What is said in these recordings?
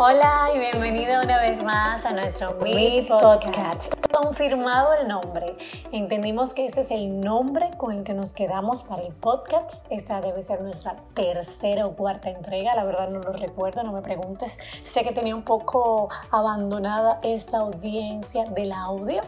Hola y bienvenido una vez más a nuestro Mi Podcast. Confirmado el nombre, entendimos que este es el nombre con el que nos quedamos para el podcast. Esta debe ser nuestra tercera o cuarta entrega, la verdad no lo recuerdo, no me preguntes. Sé que tenía un poco abandonada esta audiencia del audio.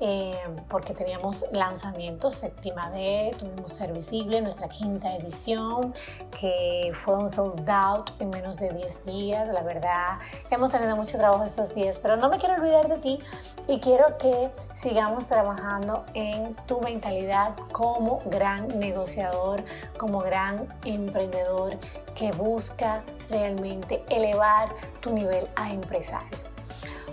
Eh, porque teníamos lanzamientos, séptima D, tuvimos Ser Visible, nuestra quinta edición, que fue un sold out en menos de 10 días. La verdad, hemos tenido mucho trabajo estos días, pero no me quiero olvidar de ti y quiero que sigamos trabajando en tu mentalidad como gran negociador, como gran emprendedor que busca realmente elevar tu nivel a empresario.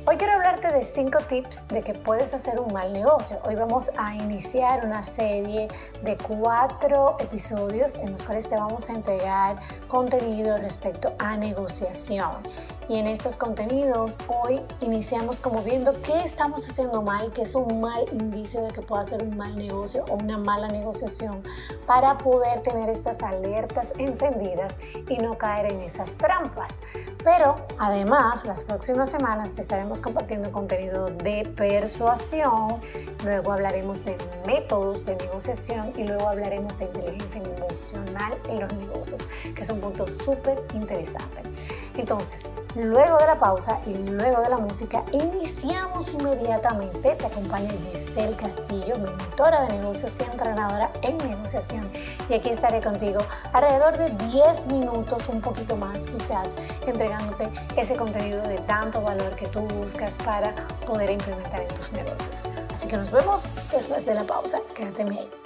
Hoy quiero hablarte de cinco tips de que puedes hacer un mal negocio. Hoy vamos a iniciar una serie de cuatro episodios en los cuales te vamos a entregar contenido respecto a negociación. Y en estos contenidos hoy iniciamos como viendo qué estamos haciendo mal, qué es un mal indicio de que pueda ser un mal negocio o una mala negociación para poder tener estas alertas encendidas y no caer en esas trampas. Pero además, las próximas semanas te estaremos compartiendo contenido de persuasión, luego hablaremos de métodos de negociación y luego hablaremos de inteligencia emocional en los negocios, que es un punto súper interesante. Entonces, luego de la pausa y luego de la música, iniciamos inmediatamente. Te acompaña Giselle Castillo, mentora de negocios y entrenadora en negociación. Y aquí estaré contigo alrededor de 10 minutos, un poquito más quizás, entregándote ese contenido de tanto valor que tú buscas para poder implementar en tus negocios. Así que nos vemos después de la pausa. Quédate ahí.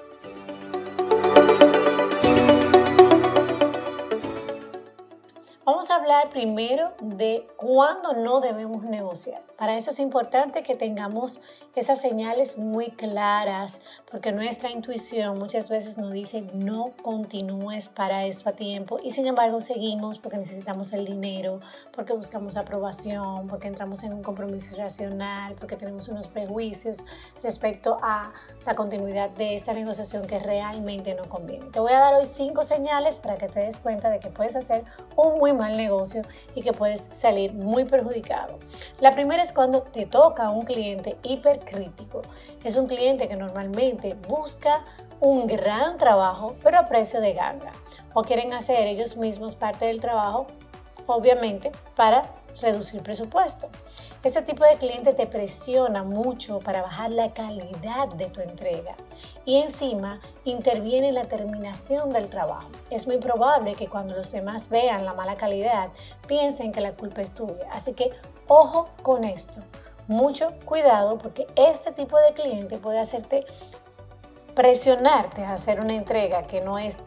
Vamos a hablar primero de cuándo no debemos negociar. Para eso es importante que tengamos esas señales muy claras, porque nuestra intuición muchas veces nos dice no continúes para esto a tiempo y sin embargo seguimos porque necesitamos el dinero, porque buscamos aprobación, porque entramos en un compromiso racional, porque tenemos unos prejuicios respecto a la continuidad de esta negociación que realmente no conviene. Te voy a dar hoy cinco señales para que te des cuenta de que puedes hacer un muy mal negocio y que puedes salir muy perjudicado. La primera es cuando te toca un cliente hipercrítico. Es un cliente que normalmente busca un gran trabajo, pero a precio de ganga. O quieren hacer ellos mismos parte del trabajo, obviamente, para reducir presupuesto. Este tipo de cliente te presiona mucho para bajar la calidad de tu entrega y encima interviene en la terminación del trabajo. Es muy probable que cuando los demás vean la mala calidad piensen que la culpa es tuya. Así que ojo con esto. Mucho cuidado porque este tipo de cliente puede hacerte presionarte a hacer una entrega que no es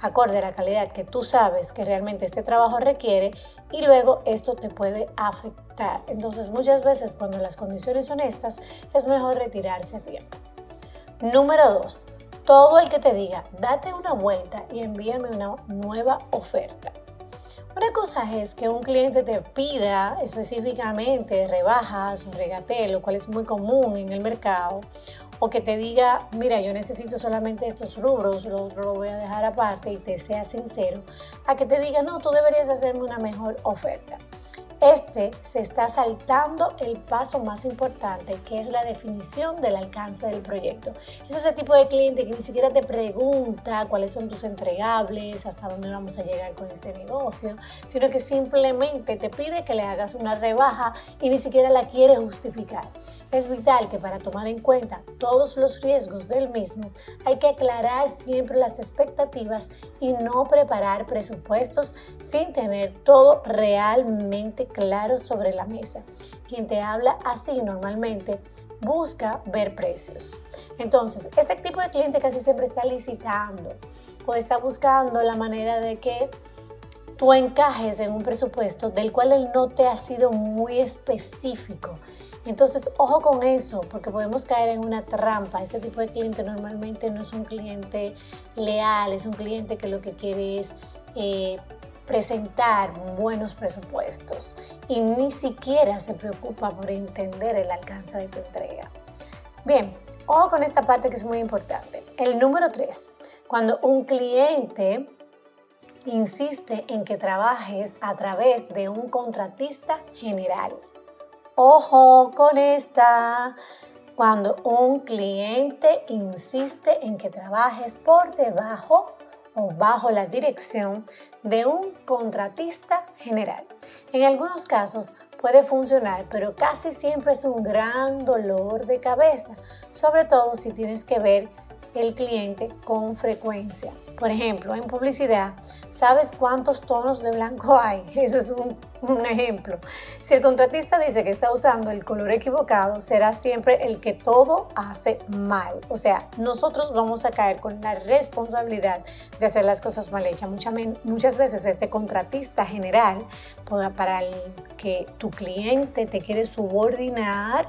acorde a la calidad que tú sabes que realmente este trabajo requiere y luego esto te puede afectar. Entonces muchas veces cuando las condiciones son estas es mejor retirarse a tiempo. Número 2. Todo el que te diga, date una vuelta y envíame una nueva oferta. Una cosa es que un cliente te pida específicamente rebajas o regateo, lo cual es muy común en el mercado, o que te diga, mira, yo necesito solamente estos rubros, lo otro lo voy a dejar aparte y te sea sincero, a que te diga, no, tú deberías hacerme una mejor oferta. Este se está saltando el paso más importante, que es la definición del alcance del proyecto. Es ese tipo de cliente que ni siquiera te pregunta cuáles son tus entregables, hasta dónde vamos a llegar con este negocio, sino que simplemente te pide que le hagas una rebaja y ni siquiera la quiere justificar. Es vital que para tomar en cuenta todos los riesgos del mismo hay que aclarar siempre las expectativas y no preparar presupuestos sin tener todo realmente claro sobre la mesa. Quien te habla así normalmente busca ver precios. Entonces, este tipo de cliente casi siempre está licitando o está buscando la manera de que tú encajes en un presupuesto del cual él no te ha sido muy específico. Entonces, ojo con eso, porque podemos caer en una trampa. Ese tipo de cliente normalmente no es un cliente leal, es un cliente que lo que quiere es eh, presentar buenos presupuestos y ni siquiera se preocupa por entender el alcance de tu entrega. Bien, ojo con esta parte que es muy importante. El número tres, cuando un cliente insiste en que trabajes a través de un contratista general. Ojo con esta. Cuando un cliente insiste en que trabajes por debajo o bajo la dirección de un contratista general. En algunos casos puede funcionar, pero casi siempre es un gran dolor de cabeza, sobre todo si tienes que ver el cliente con frecuencia. Por ejemplo, en publicidad, ¿sabes cuántos tonos de blanco hay? Eso es un, ejemplo. Si el contratista dice que está usando el color equivocado, será siempre el que todo hace mal. O sea, nosotros vamos a caer con la responsabilidad de hacer las cosas mal hechas. Muchas, muchas veces este contratista general, para el que tu cliente te quiere subordinar,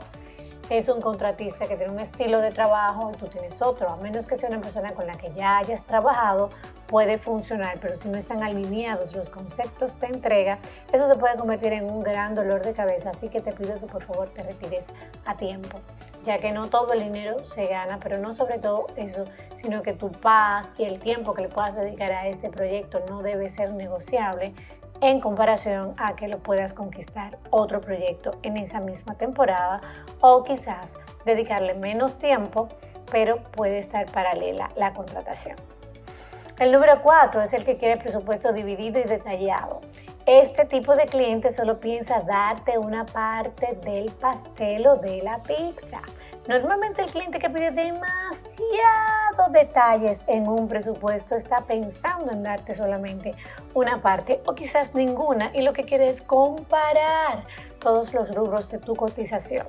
es un contratista que tiene un estilo de trabajo y tú tienes otro, a menos que sea una persona con la que ya hayas trabajado, puede funcionar, pero si no están alineados los conceptos de entrega, eso se puede convertir en un gran dolor de cabeza, así que te pido que por favor te retires a tiempo, ya que no todo el dinero se gana, pero no sobre todo eso, sino que tu paz y el tiempo que le puedas dedicar a este proyecto no debe ser negociable en comparación a que lo puedas conquistar otro proyecto en esa misma temporada o quizás dedicarle menos tiempo, pero puede estar paralela la contratación. El número cuatro es el que quiere presupuesto dividido y detallado. Este tipo de cliente solo piensa darte una parte del pastel o de la pizza. Normalmente el cliente que pide demasiados detalles en un presupuesto está pensando en darte solamente una parte o quizás ninguna y lo que quiere es comparar todos los rubros de tu cotización.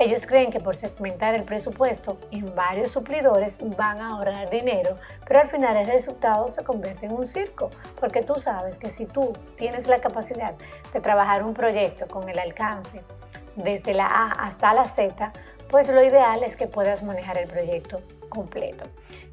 Ellos creen que por segmentar el presupuesto en varios suplidores van a ahorrar dinero, pero al final el resultado se convierte en un circo, porque tú sabes que si tú tienes la capacidad de trabajar un proyecto con el alcance desde la A hasta la Z, pues lo ideal es que puedas manejar el proyecto completo.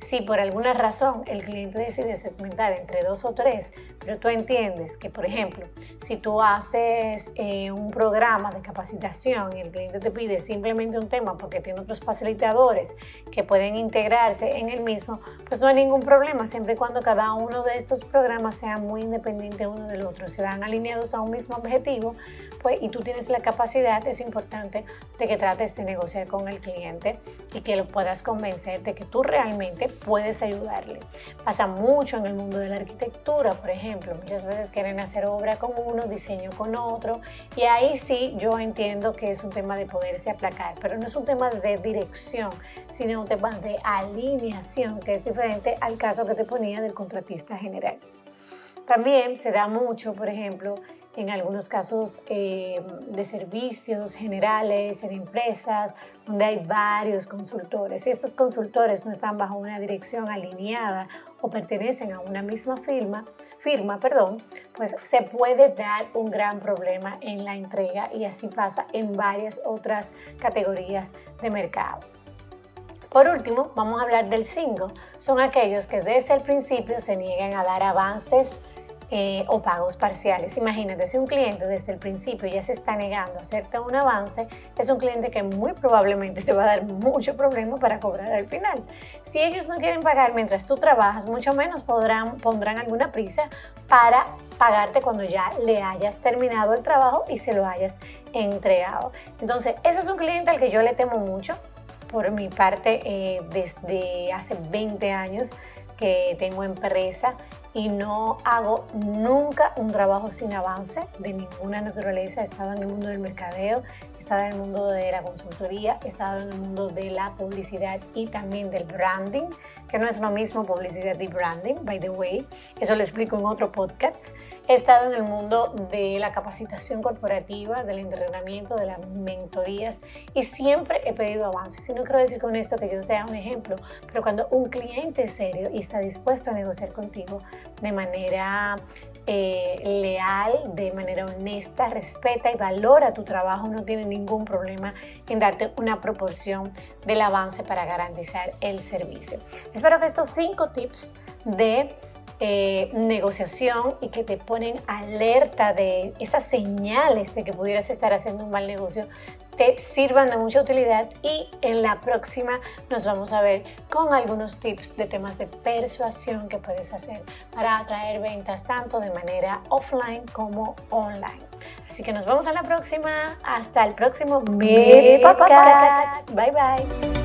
Si por alguna razón el cliente decide segmentar entre dos o tres, pero tú entiendes que, por ejemplo, si tú haces eh, un programa de capacitación y el cliente te pide simplemente un tema porque tiene otros facilitadores que pueden integrarse en el mismo, pues no hay ningún problema, siempre y cuando cada uno de estos programas sea muy independiente uno del otro. Si van alineados a un mismo objetivo pues, y tú tienes la capacidad, es importante de que trates de negociar con el cliente y que lo puedas convencer de que tú realmente puedes ayudarle. Pasa mucho en el mundo de la arquitectura, por ejemplo. Muchas veces quieren hacer obra con uno, diseño con otro. Y ahí sí yo entiendo que es un tema de poderse aplacar, pero no es un tema de dirección, sino un tema de alineación, que es diferente al caso que te ponía del contratista general. También se da mucho, por ejemplo, en algunos casos eh, de servicios generales, en empresas, donde hay varios consultores. Estos consultores no están bajo una dirección alineada o pertenecen a una misma firma, firma perdón, pues se puede dar un gran problema en la entrega y así pasa en varias otras categorías de mercado. Por último, vamos a hablar del 5. Son aquellos que desde el principio se niegan a dar avances eh, o pagos parciales. Imagínate, si un cliente desde el principio ya se está negando a hacerte un avance, es un cliente que muy probablemente te va a dar mucho problema para cobrar al final. Si ellos no quieren pagar mientras tú trabajas, mucho menos podrán, pondrán alguna prisa para pagarte cuando ya le hayas terminado el trabajo y se lo hayas entregado. Entonces, ese es un cliente al que yo le temo mucho. Por mi parte, eh, desde hace 20 años que tengo empresa y no hago nunca un trabajo sin avance de ninguna naturaleza. He estado en el mundo del mercadeo, he estado en el mundo de la consultoría, he estado en el mundo de la publicidad y también del branding, que no es lo mismo publicidad y branding, by the way. Eso lo explico en otro podcast. He estado en el mundo de la capacitación corporativa, del entrenamiento, de las mentorías y siempre he pedido avances. Y no quiero decir con esto que yo sea un ejemplo, pero cuando un cliente es serio y está dispuesto a negociar contigo de manera eh, leal, de manera honesta, respeta y valora tu trabajo, no tiene ningún problema en darte una proporción del avance para garantizar el servicio. Espero que estos cinco tips de eh, negociación y que te ponen alerta de esas señales de que pudieras estar haciendo un mal negocio, te sirvan de mucha utilidad y en la próxima nos vamos a ver con algunos tips de temas de persuasión que puedes hacer para atraer ventas tanto de manera offline como online. Así que nos vemos a la próxima. Hasta el próximo Mi Podcast. Bye bye.